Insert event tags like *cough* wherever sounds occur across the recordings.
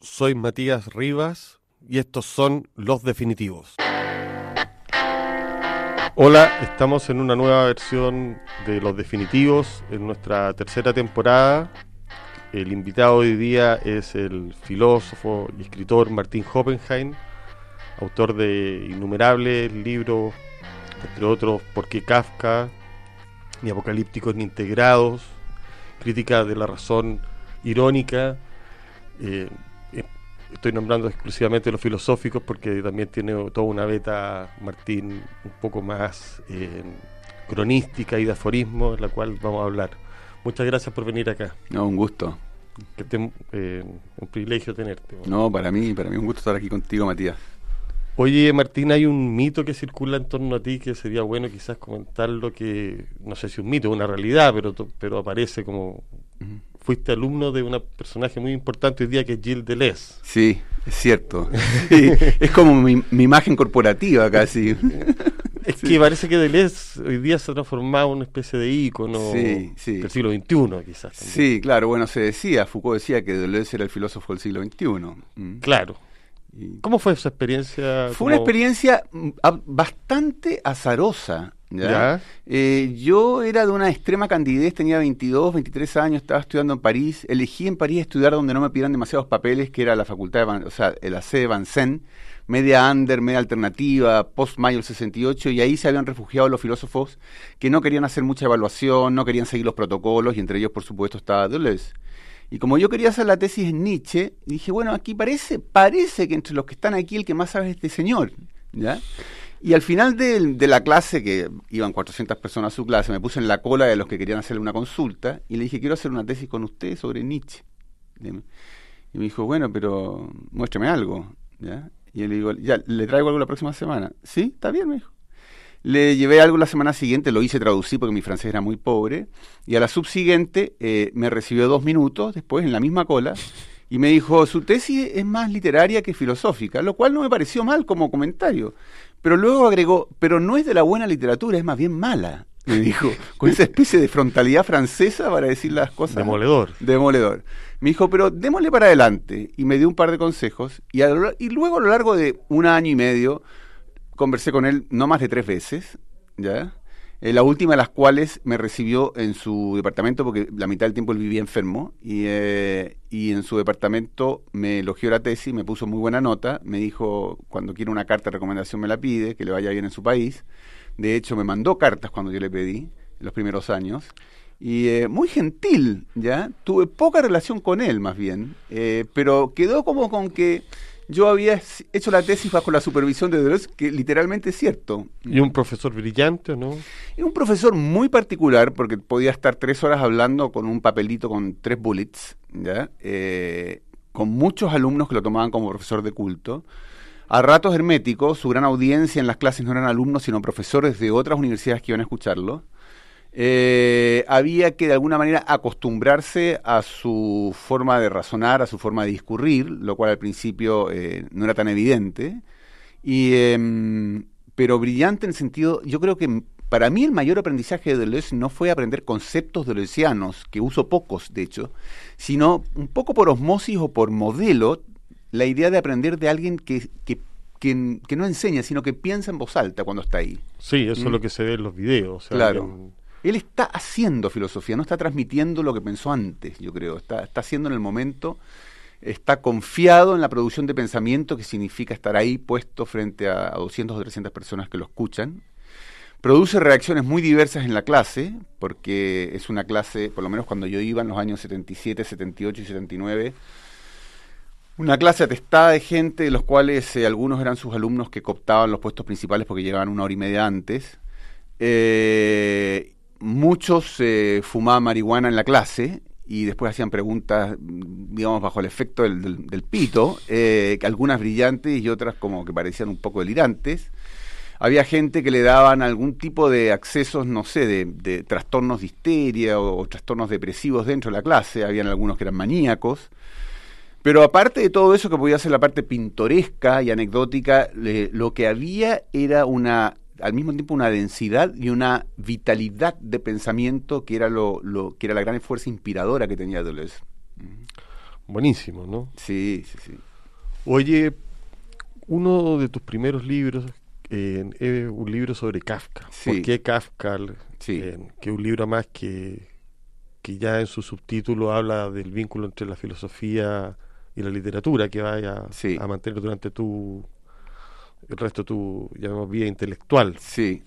soy Matías Rivas y estos son Los Definitivos. Hola, estamos en una nueva versión de Los Definitivos en nuestra tercera temporada. El invitado hoy día es el filósofo y escritor Martín Hoppenheim, autor de innumerables libros, entre otros ¿Por qué Kafka? ni Apocalípticos ni Integrados, crítica de la razón irónica. Eh, estoy nombrando exclusivamente los filosóficos porque también tiene toda una beta, Martín, un poco más eh, cronística y de aforismo, en la cual vamos a hablar. Muchas gracias por venir acá. No, un gusto. Que te, un privilegio tenerte. No, para mí, para mí un gusto estar aquí contigo, Matías. Oye, Martín, hay un mito que circula en torno a ti que sería bueno quizás comentarlo, que no sé si un mito, una realidad, pero, pero aparece como... Fuiste alumno de un personaje muy importante hoy día que es Gilles Deleuze. Sí, es cierto. *laughs* es como mi, imagen corporativa casi. Es que parece que Deleuze hoy día se ha transformado en una especie de ícono del siglo XXI, quizás. Sí, claro, bueno, se decía, Foucault decía que Deleuze era el filósofo del siglo XXI. Mm. Claro. ¿Cómo fue esa experiencia? Fue una experiencia mm, bastante azarosa. Eh, yo era de una extrema candidez, tenía 22, 23 años, estaba estudiando en París. Elegí en París estudiar donde no me pidieran demasiados papeles, que era la facultad, de, o sea, la sede de Vincennes, media under, media alternativa, post-mayo del 68, y ahí se habían refugiado los filósofos que no querían hacer mucha evaluación, no querían seguir los protocolos, y entre ellos, por supuesto, estaba Deleuze. Y como yo quería hacer la tesis en Nietzsche, dije, bueno, aquí parece, parece que entre los que están aquí el que más sabe es este señor, ¿ya? Y al final de, la clase, que iban 400 personas a su clase, me puse en la cola de los que querían hacerle una consulta y le dije, quiero hacer una tesis con usted sobre Nietzsche. Y me dijo, bueno, pero muéstrame algo, ¿ya? Y yo le digo, ya, le traigo algo la próxima semana. ¿Sí? Está bien, me dijo. Le llevé algo la semana siguiente, lo hice traducir porque mi francés era muy pobre, y a la subsiguiente eh, me recibió dos minutos después en la misma cola y me dijo, su tesis es más literaria que filosófica, lo cual no me pareció mal como comentario. Pero luego agregó, pero no es de la buena literatura, es más bien mala, me dijo, con esa especie de frontalidad francesa para decir las cosas. Demoledor. Demoledor. Me dijo, pero démosle para adelante. Y me dio un par de consejos. Y, y luego a lo largo de un año y medio conversé con él no más de tres veces, ¿ya? Eh, la última de las cuales me recibió en su departamento porque la mitad del tiempo él vivía enfermo y, eh, y en su departamento me elogió la tesis, me puso muy buena nota, me dijo cuando quiere una carta de recomendación me la pide, que le vaya bien en su país. De hecho me mandó cartas cuando yo le pedí, en los primeros años. Y eh, muy gentil, ¿ya? Tuve poca relación con él más bien, pero quedó como con que yo había hecho la tesis bajo la supervisión de Deleuze, que literalmente es cierto. ¿Y un profesor brillante o no? Y un profesor muy particular, porque podía estar tres horas hablando con un papelito con tres bullets, ¿ya? Eh, con muchos alumnos que lo tomaban como profesor de culto. A ratos herméticos, su gran audiencia en las clases no eran alumnos, sino profesores de otras universidades que iban a escucharlo. Eh, había que de alguna manera acostumbrarse a su forma de razonar, a su forma de discurrir, lo cual al principio eh, no era tan evidente, y, em, pero brillante en el sentido, yo creo que para mí el mayor aprendizaje de Deleuze no fue aprender conceptos deleuzianos, que uso pocos de hecho, sino un poco por osmosis o por modelo, la idea de aprender de alguien que, que que, no enseña, sino que piensa en voz alta cuando está ahí. Sí, eso es lo ¿Mm? que se ve en los videos. claro. Él está haciendo filosofía, no está transmitiendo lo que pensó antes, yo creo. Está, está haciendo en el momento, está confiado en la producción de pensamiento, que significa estar ahí puesto frente a, 200 o 300 personas que lo escuchan. Produce reacciones muy diversas en la clase, porque es una clase, por lo menos cuando yo iba en los años 77, 78 y 79, una clase atestada de gente, de los cuales eh, algunos eran sus alumnos que cooptaban los puestos principales porque llegaban una hora y media antes. Eh, muchos eh, fumaban marihuana en la clase y después hacían preguntas, digamos, bajo el efecto del, pito, eh, algunas brillantes y otras como que parecían un poco delirantes. Había gente que le daban algún tipo de accesos, no sé, de, trastornos de histeria o, trastornos depresivos dentro de la clase. Habían algunos que eran maníacos. Pero aparte de todo eso que podía ser la parte pintoresca y anecdótica, lo que había era una al mismo tiempo una densidad y una vitalidad de pensamiento que era lo, que era la gran fuerza inspiradora que tenía Deleuze. buenísimos, ¿no? Sí, sí, sí. Oye, uno de tus primeros libros eh, es un libro sobre Kafka. ¿Por qué Kafka? Sí. Eh, que es un libro más que, que ya en su subtítulo habla del vínculo entre la filosofía y la literatura que vaya a mantener durante tu el resto de tu llamamos vida intelectual. Sí.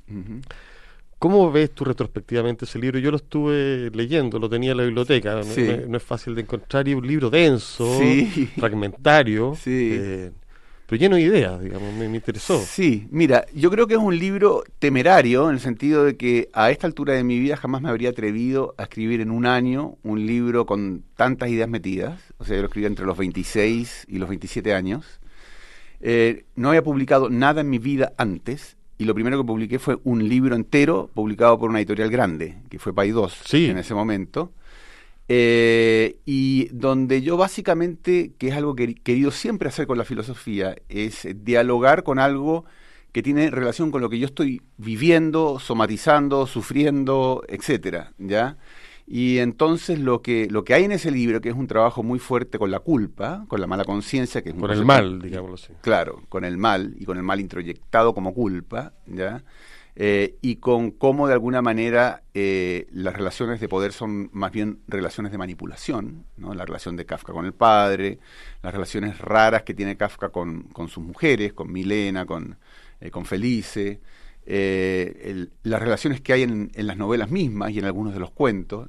¿Cómo ves tú retrospectivamente ese libro? Yo lo estuve leyendo, lo tenía en la biblioteca, no, es fácil de encontrar, y un libro denso, *laughs* fragmentario. Sí. Eh, pero lleno de ideas, digamos, me, interesó. Sí, mira, yo creo que es un libro temerario en el sentido de que a esta altura de mi vida jamás me habría atrevido a escribir en un año un libro con tantas ideas metidas. O sea, yo lo escribí entre los 26 y los 27 años. Eh, no había publicado nada en mi vida antes y lo primero que publiqué fue un libro entero publicado por una editorial grande, que fue Pay 2 en ese momento. Eh, y donde yo básicamente, que es algo que he querido siempre hacer con la filosofía, es dialogar con algo que tiene relación con lo que yo estoy viviendo, somatizando, sufriendo, etcétera, ¿ya? Y entonces lo que, lo que hay en ese libro, que es un trabajo muy fuerte con la culpa, con la mala conciencia, que es Con el mal, digámoslo así. Claro, con el mal y con el mal introyectado como culpa, ¿ya? Eh, y con cómo de alguna manera eh, las relaciones de poder son más bien relaciones de manipulación, ¿no? la relación de Kafka con el padre, las relaciones raras que tiene Kafka con, con sus mujeres, con Milena, con, eh, con Felice, las relaciones que hay en, en, las novelas mismas y en algunos de los cuentos.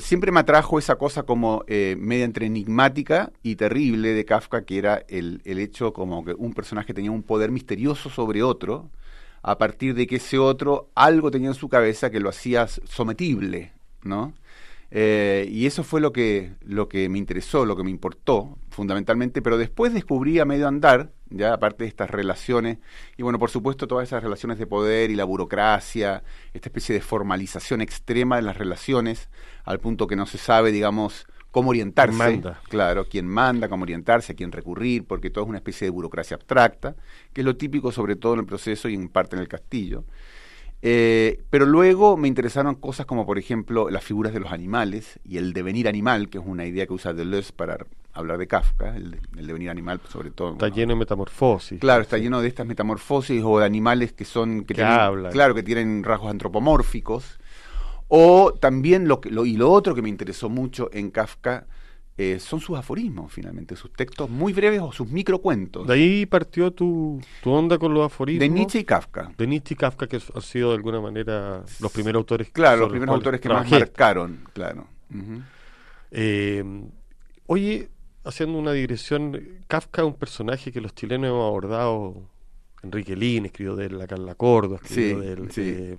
Siempre me atrajo esa cosa como media entre enigmática y terrible de Kafka, que era el, el hecho como que un personaje tenía un poder misterioso sobre otro, a partir de que ese otro algo tenía en su cabeza que lo hacía sometible, ¿no? Eh, y eso fue lo que, lo que me interesó, lo que me importó, fundamentalmente, pero después descubrí a medio andar, ya aparte de estas relaciones, y bueno, por supuesto todas esas relaciones de poder y la burocracia, esta especie de formalización extrema de las relaciones, al punto que no se sabe, digamos, cómo orientarse. Manda. Claro, quién manda, cómo orientarse, a quién recurrir, porque todo es una especie de burocracia abstracta, que es lo típico sobre todo en el proceso y en parte en el castillo. Eh, pero luego me interesaron cosas como, por ejemplo, las figuras de los animales y el devenir animal, que es una idea que usa Deleuze para hablar de Kafka, el, devenir animal, sobre todo. Está lleno de metamorfosis. Claro, está lleno de estas metamorfosis o de animales que son. que, hablan. Claro, que tienen rasgos antropomórficos o también lo, que, lo y lo otro que me interesó mucho en Kafka eh, son sus aforismos, finalmente, sus textos muy breves o sus microcuentos. De ahí partió tu, tu onda con los aforismos. De Nietzsche y Kafka. De Nietzsche y Kafka, que han sido de alguna manera los primeros autores. Claro, los primeros autores que más marcaron, claro. Eh, oye, haciendo una digresión, Kafka es un personaje que los chilenos hemos abordado. Enrique Lin escribió de él, la Carla Córdoba escribió de él. Sí, eh,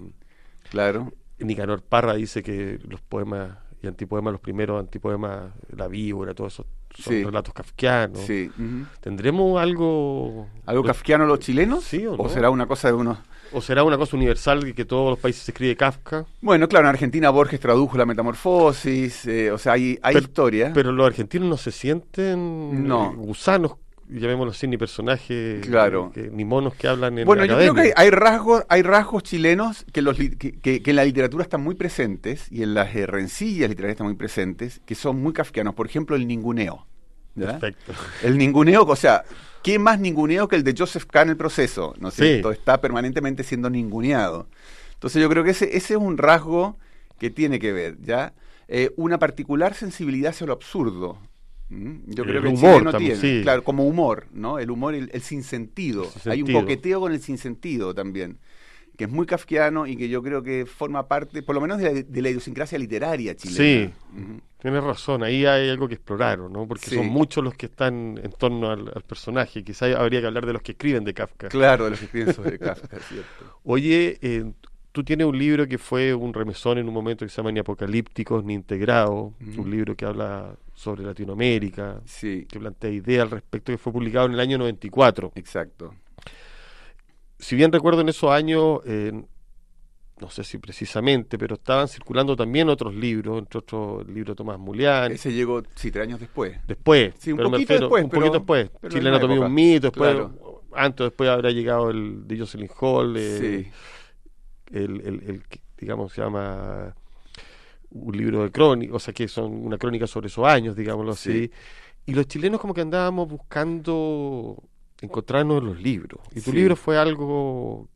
claro. Nicanor Parra dice que los poemas y antipoemas, los primeros antipoemas, La víbora, todos esos son relatos kafkianos. Sí. ¿Tendremos algo... ¿Algo kafkiano los chilenos? Sí, o, ¿O será una cosa de unos... ¿O será una cosa universal que, que todos los países se escribe Kafka? Bueno, claro, en Argentina Borges tradujo la metamorfosis, eh, o sea, hay, hay historia. Pero los argentinos no se sienten no. gusanos llamémoslo así, ni personajes, claro. ni monos que hablan en Bueno, yo creo que hay, rasgos, hay rasgos chilenos que, los, que, en la literatura están muy presentes y en las eh, rencillas literarias están muy presentes, que son muy kafkianos. Por ejemplo, el ninguneo. Perfecto. El ninguneo, o sea, ¿qué más ninguneo que el de Joseph Kahn el proceso? ¿No es cierto? Está permanentemente siendo ninguneado. Entonces yo creo que ese, ese es un rasgo que tiene que ver, ¿ya? Eh, una particular sensibilidad hacia lo absurdo, yo creo que el humor no tiene, claro, como humor, ¿no? El humor, el, el sinsentido. Hay un coqueteo con el sinsentido también, que es muy kafkiano y que yo creo que forma parte, por lo menos, de la, idiosincrasia literaria chilena. Sí, tienes razón, ahí hay algo que explorar, ¿no? Porque son muchos los que están en torno al, personaje, quizás habría que hablar de los que escriben de Kafka. Claro, de los que escriben sobre Kafka, *laughs* cierto. Oye, eh, tú tienes un libro que fue un remesón en un momento que se llama Ni Apocalípticos ni Integrado, un libro que habla sobre Latinoamérica, sí. que plantea ideas al respecto, que fue publicado en el año 94. Exacto. Si bien recuerdo en esos años, eh, no sé si precisamente, pero estaban circulando también otros libros, entre otros el libro de Tomás Mulián. Ese llegó, sí, tres años después. Después, sí, un poquito después. Un poquito después. Chile Anatomía un mito, después, antes después habrá llegado el de Jocelyn Hall, eh, sí. El, el, el, digamos, se llama un libro de crónica, o sea, que son una crónica sobre esos años, digámoslo así. Y los chilenos como que andábamos buscando encontrarnos en los libros. Y tu libro fue algo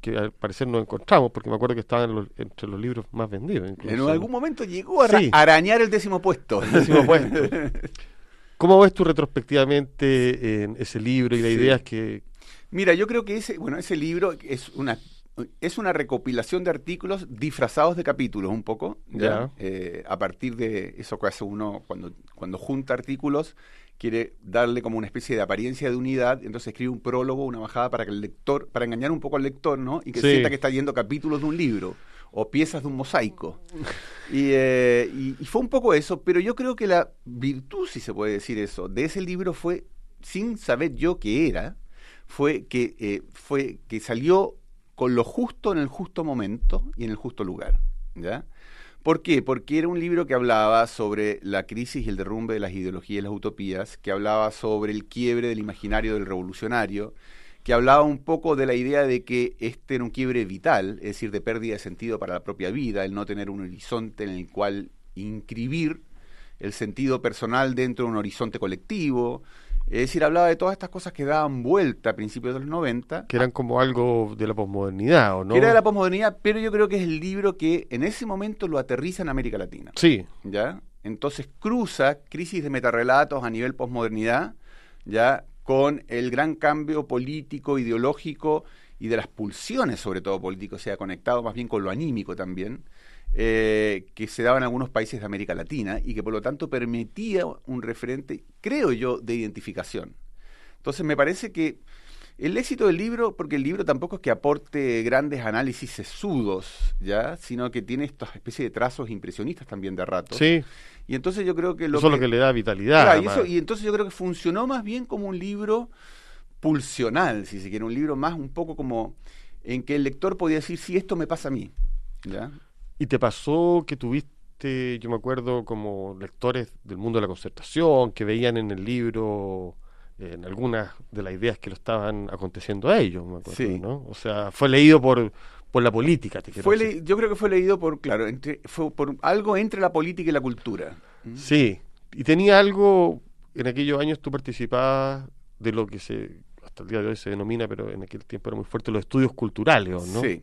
que al parecer no encontramos, porque me acuerdo que estaba entre los libros más vendidos. En algún momento llegó a arañar el décimo puesto. El décimo puesto. *laughs* ¿Cómo ves tú retrospectivamente en ese libro y la idea es que... Mira, yo creo que ese, bueno, ese libro es una es una recopilación de artículos disfrazados de capítulos un poco, ¿ya? Eh, a partir de eso que hace uno cuando, cuando junta artículos, quiere darle como una especie de apariencia de unidad, entonces escribe un prólogo, una bajada para que el lector, para engañar un poco al lector, ¿no? Y que sienta que está viendo capítulos de un libro o piezas de un mosaico. Eh, y, y, fue un poco eso, pero yo creo que la virtud, si se puede decir eso, de ese libro fue, sin saber yo qué era, fue que, eh, fue que salió con lo justo en el justo momento y en el justo lugar. ¿ya? ¿Por qué? Porque era un libro que hablaba sobre la crisis y el derrumbe de las ideologías y las utopías, que hablaba sobre el quiebre del imaginario del revolucionario, que hablaba un poco de la idea de que este era un quiebre vital, es decir, de pérdida de sentido para la propia vida, el no tener un horizonte en el cual inscribir el sentido personal dentro de un horizonte colectivo, es decir, hablaba de todas estas cosas que daban vuelta a principios de los 90. Que eran como algo de la posmodernidad, ¿o no? Que era de la posmodernidad, pero yo creo que es el libro que en ese momento lo aterriza en América Latina. Sí. ¿Ya? Entonces cruza crisis de metarrelatos a nivel posmodernidad, ¿ya? Con el gran cambio político, ideológico y de las pulsiones, sobre todo político, o sea, conectado más bien con lo anímico también, eh, que se daba en algunos países de América Latina y que por lo tanto permitía un referente, creo yo, de identificación. Entonces me parece que el éxito del libro, porque el libro tampoco es que aporte grandes análisis sesudos, ¿ya? Sino que tiene estas especies de trazos impresionistas también de rato. Sí. Y entonces yo creo que lo eso es lo que le da vitalidad. y, entonces yo creo que funcionó más bien como un libro pulsional, si se quiere, un libro más un poco como en que el lector podía decir, sí, esto me pasa a mí. ¿ya? ¿Y te pasó que tuviste, yo me acuerdo, como lectores del mundo de la concertación, que veían en el libro en algunas de las ideas que lo estaban aconteciendo a ellos, me acuerdo, ¿no? O sea, fue leído por, por la política, te fue Yo creo que fue leído por, claro, entre, fue por algo entre la política y la cultura. ¿Mm? Sí, y tenía algo, en aquellos años tú participabas de lo que se, hasta el día de hoy se denomina, pero en aquel tiempo era muy fuerte, los estudios culturales, ¿no? Sí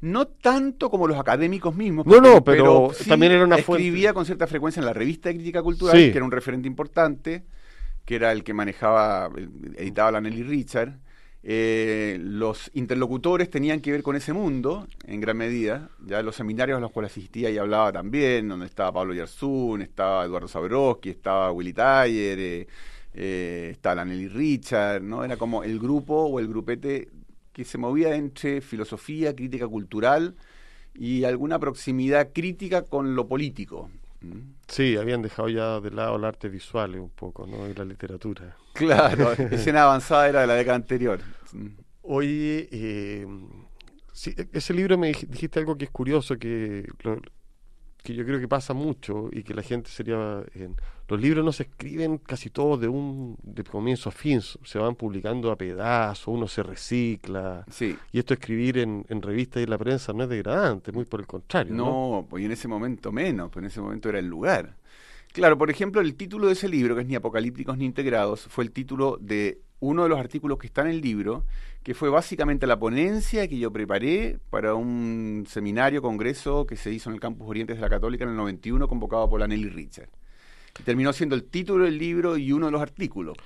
no tanto como los académicos mismos. No, no, pero, también era una fuente. Escribía con cierta frecuencia en la revista de crítica cultural, que era un referente importante, que era el que manejaba, editaba la Nelly Richard. Eh, los interlocutores tenían que ver con ese mundo, en gran medida. Ya los seminarios a los cuales asistía y hablaba también, donde estaba Pablo Yarzún, estaba Eduardo Sabrowski, estaba Willy Taller, eh, eh, estaba la Nelly Richard, ¿no? Era como el grupo o el grupete que se movía entre filosofía, crítica cultural y alguna proximidad crítica con lo político. Sí, habían dejado ya de lado el arte visual un poco, ¿no? Y la literatura. Claro, *laughs* escena avanzada era de la década anterior. Oye, eh, e-, ese libro me dijiste algo que es curioso, que que yo creo que pasa mucho y que la gente sería... los libros no se escriben casi todos de un de comienzo a fin, se van publicando a pedazos, uno se recicla. Sí. Y esto escribir en, en revistas y en la prensa no es degradante, muy por el contrario. No, no, pues en ese momento menos, pues en ese momento era el lugar. Claro, por ejemplo, el título de ese libro, que es Ni Apocalípticos ni Integrados, fue el título de uno de los artículos que está en el libro, que fue básicamente la ponencia que yo preparé para un seminario, congreso que se hizo en el Campus Orientes de la Católica en el 91, convocado por la Nelly Richard. Y terminó siendo el título del libro y uno de los artículos.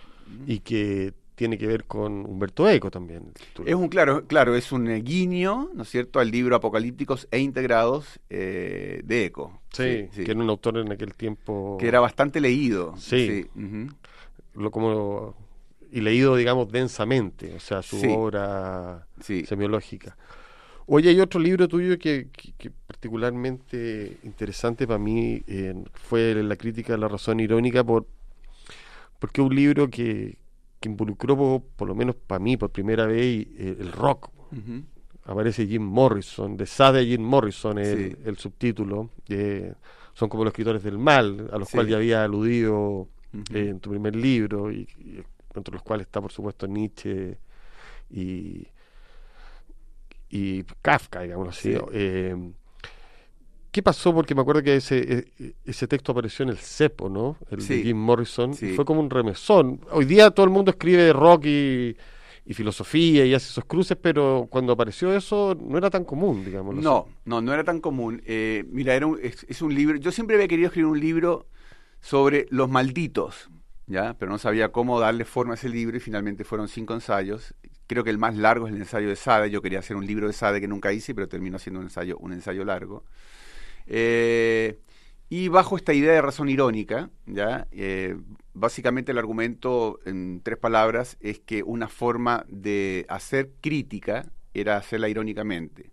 Y que tiene que ver con Humberto Eco también. Es un claro, claro, es un guiño, ¿no es cierto?, al libro Apocalípticos e Integrados eh, de Eco. Sí, que era un autor en aquel tiempo que era bastante leído. Sí. Lo como y leído, digamos, densamente, o sea, su obra semiológica. Oye, hay otro libro tuyo que, particularmente interesante para mí eh, fue La crítica de la razón irónica, por, porque un libro que, involucró, por, lo menos para mí, por primera vez, eh, el rock. Aparece Jim Morrison, de Sade Jim Morrison, el, el subtítulo. son como los escritores del mal, a los cuales ya había aludido en tu primer libro, y entre los cuales está por supuesto Nietzsche y, y Kafka, digamos así. Eh, ¿Qué pasó? Porque me acuerdo que ese, e, ese texto apareció en el CEPO, ¿no? El de Jim Morrison. Y fue como un remesón. Hoy día todo el mundo escribe rock y, filosofía y hace esos cruces, pero cuando apareció eso no era tan común, digamos. No, no, no era tan común. Eh, mira, era es, un libro. Yo siempre había querido escribir un libro sobre los malditos, ¿ya? Pero no sabía cómo darle forma a ese libro y finalmente fueron cinco ensayos. Creo que el más largo es el ensayo de Sade. Yo quería hacer un libro de Sade que nunca hice, pero terminó siendo un ensayo, un ensayo largo. Eh, y bajo esta idea de razón irónica, ¿ya? Eh, básicamente el argumento en tres palabras es que una forma de hacer crítica era hacerla irónicamente.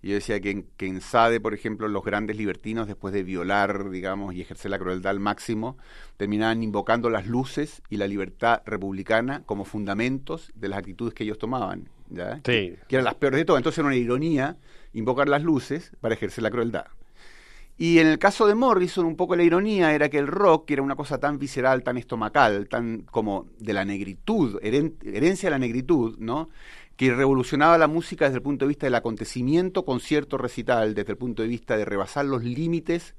Yo decía que en, que en Sade, por ejemplo, los grandes libertinos, después de violar, digamos, y ejercer la crueldad al máximo, terminaban invocando las luces y la libertad republicana como fundamentos de las actitudes que ellos tomaban, ¿ya? que eran las peores de todas. Entonces era una ironía invocar las luces para ejercer la crueldad. Y en el caso de Morrison, un poco la ironía era que el rock, que era una cosa tan visceral, tan estomacal, tan como de la negritud, herencia de la negritud, ¿no? Que revolucionaba la música desde el punto de vista del acontecimiento, concierto, recital, desde el punto de vista de rebasar los límites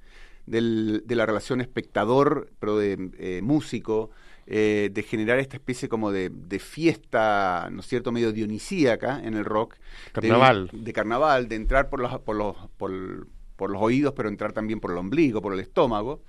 de la relación espectador, pero de eh, músico, eh, de generar esta especie como de, fiesta, ¿no es cierto?, medio dionisíaca en el rock. Carnaval. De, carnaval, de entrar por los, por los, por, por los oídos, pero entrar también por el ombligo, por el estómago.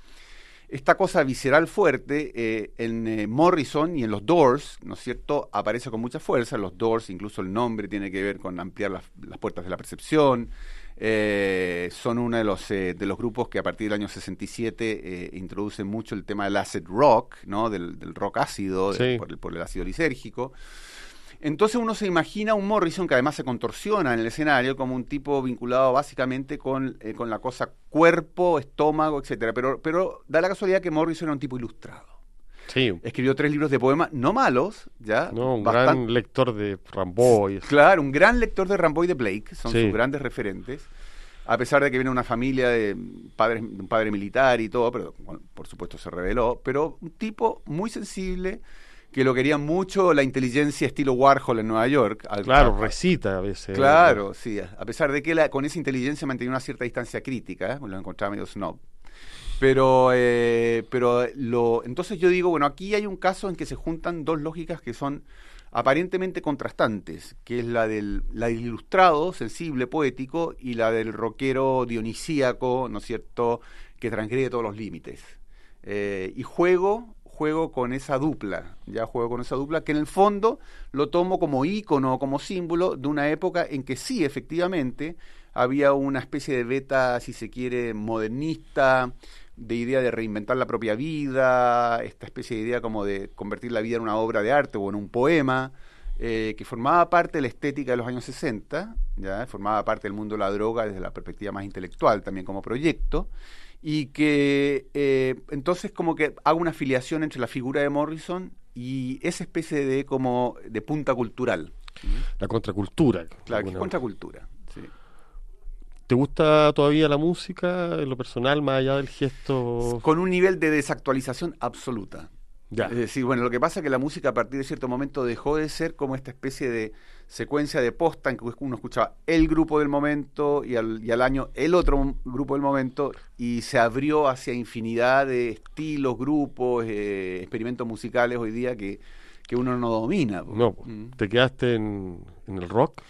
Esta cosa visceral fuerte eh, en eh, Morrison y en los Doors, ¿no es cierto?, aparece con mucha fuerza. Los Doors, incluso el nombre tiene que ver con ampliar las, puertas de la percepción. Eh, son uno de los, de los grupos que a partir del año 67 introducen mucho el tema del acid rock, ¿no? del, rock ácido, por, el, por el ácido lisérgico. Entonces uno se imagina un Morrison que además se contorsiona en el escenario como un tipo vinculado básicamente con, eh, con la cosa cuerpo, estómago, etcétera. Pero, pero da la casualidad que Morrison era un tipo ilustrado. Sí. Escribió tres libros de poemas, no malos, ya. No, un gran lector de Ramboy. Claro, un gran lector de Ramboy y de Blake, son sus grandes referentes. A pesar de que viene una familia de padres, un padre militar y todo, pero por supuesto se reveló. Pero un tipo muy sensible, que lo querían mucho la inteligencia estilo Warhol en Nueva York. claro, recita a veces. Claro, sí. A pesar de que la, con esa inteligencia mantenía una cierta distancia crítica, ¿eh? lo encontraba medio snob. Pero, eh, pero lo, entonces yo digo, bueno, aquí hay un caso en que se juntan dos lógicas que son aparentemente contrastantes, que es la del, la ilustrado, sensible, poético, y la del rockero dionisíaco, ¿no es cierto?, que transgrede todos los límites. Eh, y juego juego con esa dupla, ya juego con esa dupla, que en el fondo lo tomo como ícono, como símbolo de una época en que sí, efectivamente, había una especie de beta, si se quiere, modernista, de idea de reinventar la propia vida, esta especie de idea como de convertir la vida en una obra de arte o en un poema, eh, que formaba parte de la estética de los años 60, ¿ya? formaba parte del mundo de la droga desde la perspectiva más intelectual, también como proyecto, y que eh, entonces como que hago una afiliación entre la figura de Morrison y esa especie de como de punta cultural. La contracultura. Claro, contracultura, sí. ¿Te gusta todavía la música en lo personal, más allá del gesto? Con un nivel de desactualización absoluta. Es decir, bueno, lo que pasa es que la música a partir de cierto momento dejó de ser como esta especie de secuencia de posta en que uno escuchaba el grupo del momento y al, y al año el otro grupo del momento y se abrió hacia infinidad de estilos, grupos, eh, experimentos musicales hoy día que, que uno no domina. No, mm. ¿te quedaste en, en el rock?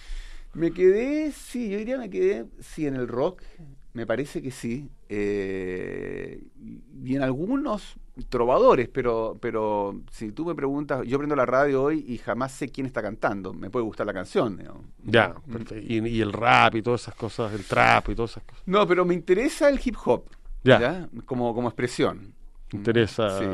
Me quedé, sí, yo diría me quedé, sí, en el rock, me parece que sí. Eh, y en algunos trovadores, pero, pero si tú me preguntas, yo prendo la radio hoy y jamás sé quién está cantando. Me puede gustar la canción. Ya, mm. y, el rap y todas esas cosas, el trap y todas esas cosas. No, pero me interesa el hip hop, ya, Como, como expresión. Me interesa. Sí.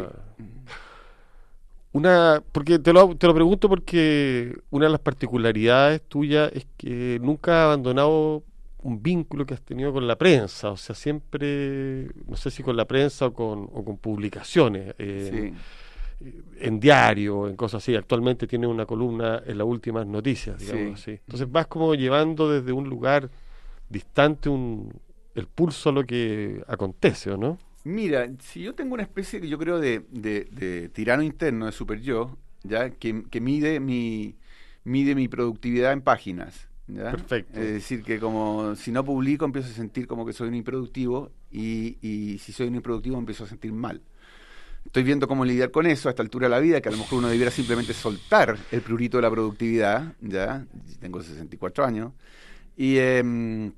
Una, porque te lo, te lo pregunto porque una de las particularidades tuyas es que nunca has abandonado un vínculo que has tenido con la prensa, o sea, siempre, no sé si con la prensa o con, o con publicaciones, en, diario, en cosas así. Actualmente tiene una columna en las últimas noticias, digamos así. Entonces vas como llevando desde un lugar distante un, el pulso a lo que acontece, ¿o no? Mira, si yo tengo una especie que yo creo de, de, tirano interno, de super yo, ya que, que mide mi mide mi productividad en páginas Perfecto. Es decir, que como si no publico empiezo a sentir como que soy un improductivo y, y si soy un improductivo empiezo a sentir mal. Estoy viendo cómo lidiar con eso a esta altura de la vida, que a lo mejor uno debiera simplemente soltar el prurito de la productividad, ya, tengo 64 años, y... Eh,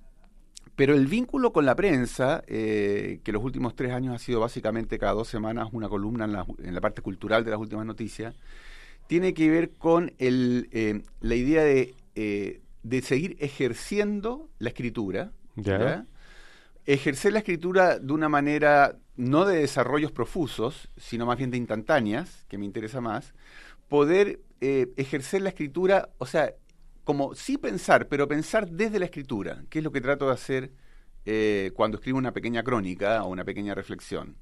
pero el vínculo con la prensa, eh, que los últimos tres años ha sido básicamente cada dos semanas una columna en la, en la parte cultural de las últimas noticias, tiene que ver con el, eh, la idea de, eh, de, seguir ejerciendo la escritura. Ejercer la escritura de una manera no de desarrollos profusos, sino más bien de instantáneas, que me interesa más. Poder ejercer la escritura, o sea, como sí pensar, pero pensar desde la escritura, que es lo que trato de hacer eh, cuando escribo una pequeña crónica o una pequeña reflexión.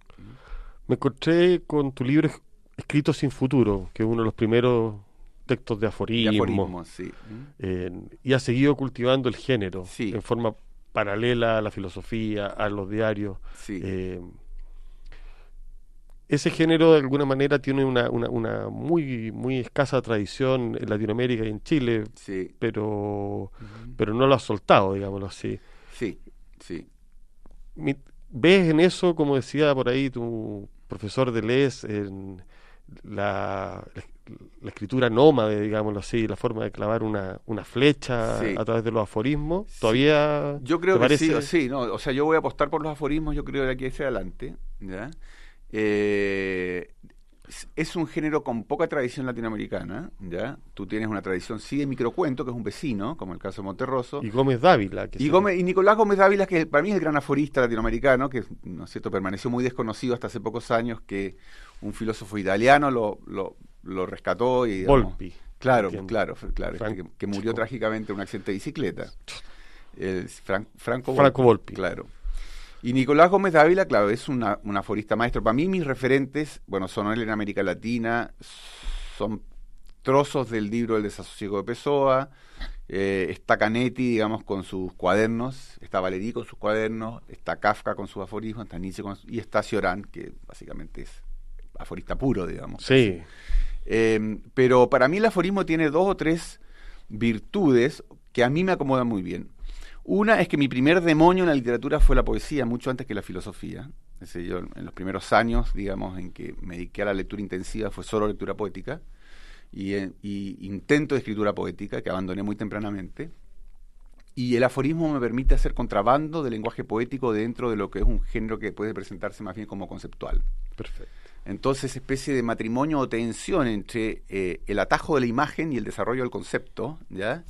Me encontré con tu libro Escrito sin futuro, que es uno de los primeros textos de aforismo. sí. Eh, y ha seguido cultivando el género en forma paralela a la filosofía, a los diarios. Sí. Eh, ese género de alguna manera tiene una, una, una, muy muy escasa tradición en Latinoamérica y en Chile, pero pero no lo has soltado, digámoslo así. Sí, sí. ¿Ves en eso, como decía por ahí tu profesor de Les, en la, la, escritura nómade, digámoslo así, la forma de clavar una, una flecha a través de los aforismos? ¿Todavía Yo creo que sí, sí, no, o sea, yo voy a apostar por los aforismos, yo creo de aquí hacia adelante, ¿ya?, eh, es un género con poca tradición latinoamericana, ¿ya? Tú tienes una tradición, sí, de microcuento, que es un vecino, como el caso de Monterroso. Y Gómez Dávila. Que y, Gómez, y Nicolás Gómez Dávila, que para mí es el gran aforista latinoamericano, que, ¿no es cierto?, permaneció muy desconocido hasta hace pocos años, que un filósofo italiano lo, lo, rescató y... Volpi. Claro, claro, claro, este que, murió trágicamente en un accidente de bicicleta. El Franco, Franco Volpi. Claro. Y Nicolás Gómez Dávila, claro, es una, un aforista maestro. Para mí mis referentes, bueno, son él en América Latina, son trozos del libro El desasosiego de Pessoa, eh, está Canetti, digamos, con sus cuadernos, está Valerí con sus cuadernos, está Kafka con sus aforismos, está Nietzsche con y está Cioran, que básicamente es aforista puro, digamos. Sí. Eh, pero para mí el aforismo tiene dos o tres virtudes que a mí me acomodan muy bien. Una es que mi primer demonio en la literatura fue la poesía, mucho antes que la filosofía. Es decir, yo en los primeros años, digamos, en que me dediqué a la lectura intensiva fue solo lectura poética y, eh, intento de escritura poética que abandoné muy tempranamente. Y el aforismo me permite hacer contrabando de lenguaje poético dentro de lo que es un género que puede presentarse más bien como conceptual. Perfecto. Entonces, especie de matrimonio o tensión entre eh, el atajo de la imagen y el desarrollo del concepto, ¿ya?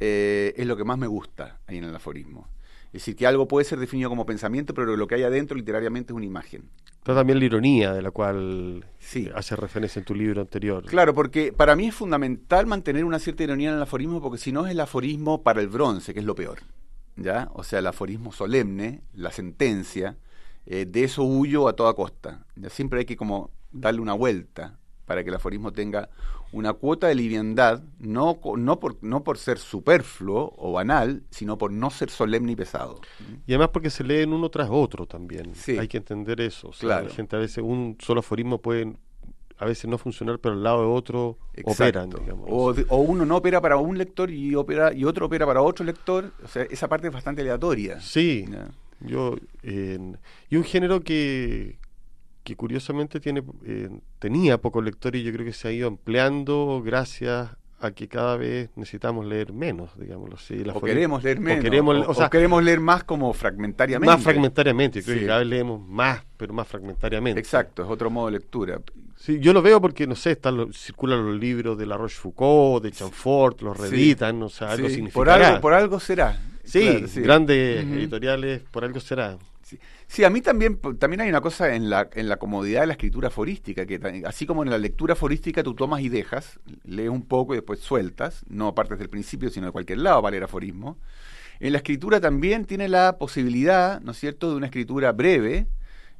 Eh, es lo que más me gusta ahí en el aforismo. Es decir, que algo puede ser definido como pensamiento, pero lo que hay adentro literariamente es una imagen. Pero también la ironía de la cual sí. hace referencia en tu libro anterior. Claro, porque para mí es fundamental mantener una cierta ironía en el aforismo, porque si no es el aforismo para el bronce, que es lo peor. ¿ya? O sea, el aforismo solemne, la sentencia, eh, de eso huyo a toda costa. ¿ya? Siempre hay que como darle una vuelta para que el aforismo tenga una cuota de liviandad, no, no, por, no por ser superfluo o banal, sino por no ser solemne y pesado. Y además porque se leen uno tras otro también. Hay que entender eso. claro. La gente a veces, un solo aforismo puede a veces no funcionar, pero al lado de otro operan. Digamos. O, o, uno no opera para un lector y opera y otro opera para otro lector. O sea, esa parte es bastante aleatoria. Sí. Yo, y un género que, que curiosamente tiene eh, tenía pocos lectores y yo creo que se ha ido empleando gracias a que cada vez necesitamos leer menos, digámoslo así. o queremos leer menos. O queremos, o, queremos leer más como fragmentariamente. Más fragmentariamente, creo que cada vez leemos más, pero más fragmentariamente. Exacto, es otro modo de lectura. Sí, yo lo veo porque, no sé, están circulan los libros de La Rochefoucauld, de Chanfort, los reeditan, o sea, algo. Por algo, por algo será. Sí, grandes editoriales, por algo será. Sí. a mí también, también hay una cosa en la, en la comodidad de la escritura aforística, que así como en la lectura aforística tú tomas y dejas, lees un poco y después sueltas, no partes del principio, sino de cualquier lado para leer aforismo. En la escritura también tiene la posibilidad, ¿no es cierto?, de una escritura breve,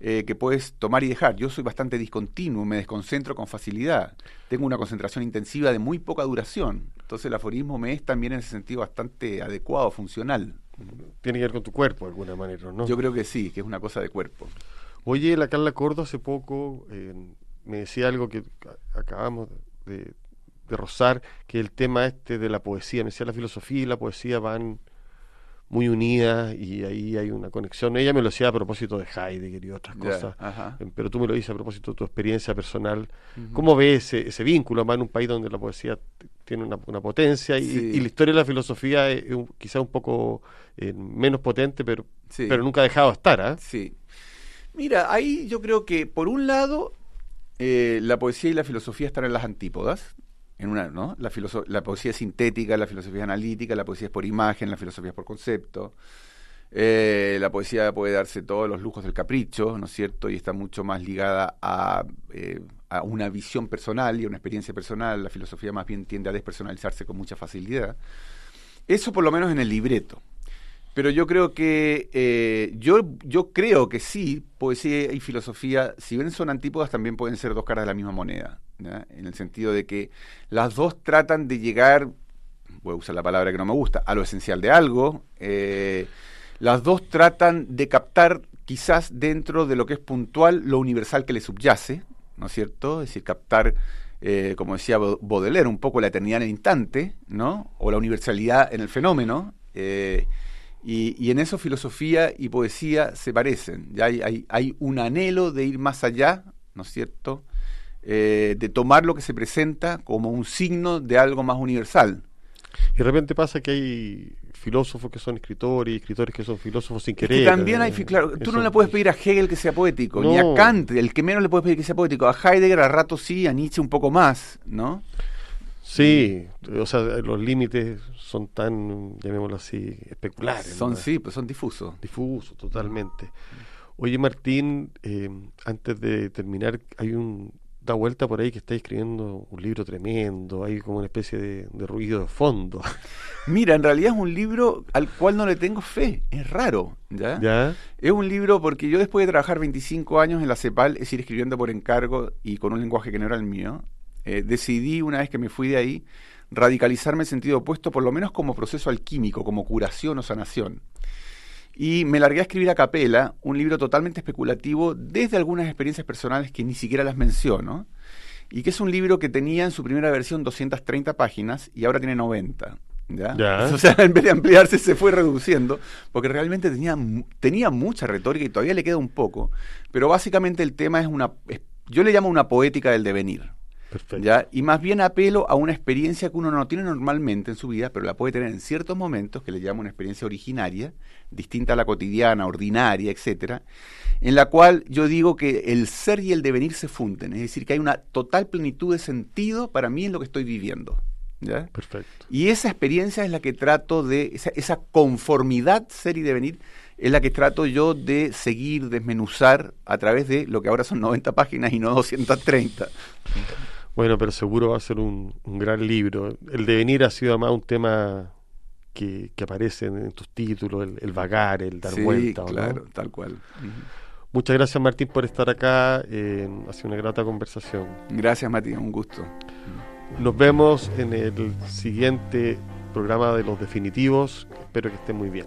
eh, que puedes tomar y dejar. Yo soy bastante discontinuo, me desconcentro con facilidad. Tengo una concentración intensiva de muy poca duración. Entonces el aforismo me es también en ese sentido bastante adecuado, funcional. Tiene que ver con tu cuerpo de alguna manera, ¿no? Yo creo que sí, que es una cosa de cuerpo. Oye, la Carla Cordo hace poco me decía algo que acabamos de, de rozar, que el tema este de la poesía. Me decía, la filosofía y la poesía van muy unidas y ahí hay una conexión. Ella me lo decía a propósito de Heidegger y otras cosas, em, pero tú me lo dices a propósito de tu experiencia personal. ¿Cómo ves ese, vínculo, además en un país donde la poesía tiene una, potencia y, la historia de la filosofía es, quizá un poco eh, menos potente, pero, pero nunca ha dejado de estar? ¿ah? Sí. Mira, ahí yo creo que por un lado eh, la poesía y la filosofía están en las antípodas, en una, ¿no? La, la poesía es sintética, la filosofía es analítica, la poesía es por imagen, la filosofía es por concepto. Eh, la poesía puede darse todos los lujos del capricho, ¿no es cierto? Y está mucho más ligada a, eh, una visión personal y a una experiencia personal. La filosofía más bien tiende a despersonalizarse con mucha facilidad. Eso por lo menos en el libreto. Pero yo creo que eh, yo, yo creo que sí, poesía y filosofía, si bien son antípodas, también pueden ser dos caras de la misma moneda, en el sentido de que las dos tratan de llegar, voy a usar la palabra que no me gusta, a lo esencial de algo. Eh, las dos tratan de captar quizás dentro de lo que es puntual lo universal que le subyace, ¿no es cierto? Es decir, captar, eh, como decía Baudelaire, un poco la eternidad en el instante, ¿no? O la universalidad en el fenómeno. Y, en eso filosofía y poesía se parecen. Ya hay, hay, un anhelo de ir más allá, ¿no es cierto? Eh, de tomar lo que se presenta como un signo de algo más universal. Y de repente pasa que hay filósofos que son escritores y escritores que son filósofos sin querer. también hay, claro, tú no le puedes pedir a Hegel que sea poético, ni a Kant, el que menos le puedes pedir que sea poético. A Heidegger a rato sí, a Nietzsche un poco más, ¿no? Sí, o sea, los límites son tan, llamémoslo así, especulares. Son, sí, pues son difusos. Difusos, totalmente. Oye, Martín, eh, antes de terminar, hay un da vuelta por ahí que está escribiendo un libro tremendo, hay como una especie de, ruido de fondo. *laughs* Mira, en realidad es un libro al cual no le tengo fe, es raro, ¿ya? ¿ya? Es un libro porque yo después de trabajar 25 años en la CEPAL, es decir, escribiendo por encargo y con un lenguaje que no era el mío, eh, decidí una vez que me fui de ahí radicalizarme en sentido opuesto, por lo menos como proceso alquímico, como curación o sanación. Y me largué a escribir a capela un libro totalmente especulativo desde algunas experiencias personales que ni siquiera las menciono, y que es un libro que tenía en su primera versión 230 páginas y ahora tiene 90. ¿ya? *laughs* O sea, en vez de ampliarse se fue reduciendo, porque realmente tenía, tenía mucha retórica y todavía le queda un poco, pero básicamente el tema es una, yo le llamo una poética del devenir. ¿Ya? Y más bien apelo a una experiencia que uno no tiene normalmente en su vida, pero la puede tener en ciertos momentos, que le llamo una experiencia originaria, distinta a la cotidiana, ordinaria, etcétera, en la cual yo digo que el ser y el devenir se funden, es decir, que hay una total plenitud de sentido para mí en lo que estoy viviendo. ¿ya? Perfecto. Y esa experiencia es la que trato de, esa, esa conformidad ser y devenir, es la que trato yo de seguir, desmenuzar a través de lo que ahora son 90 páginas y no 230. Bueno, pero seguro va a ser un, gran libro. El devenir ha sido además un tema que, aparece en, tus títulos, el, vagar, el dar vuelta. claro, tal cual. Muchas gracias Martín por estar acá. Eh, ha sido una grata conversación. Gracias Martín, un gusto. Nos vemos en el siguiente programa de los definitivos. Espero que estén muy bien.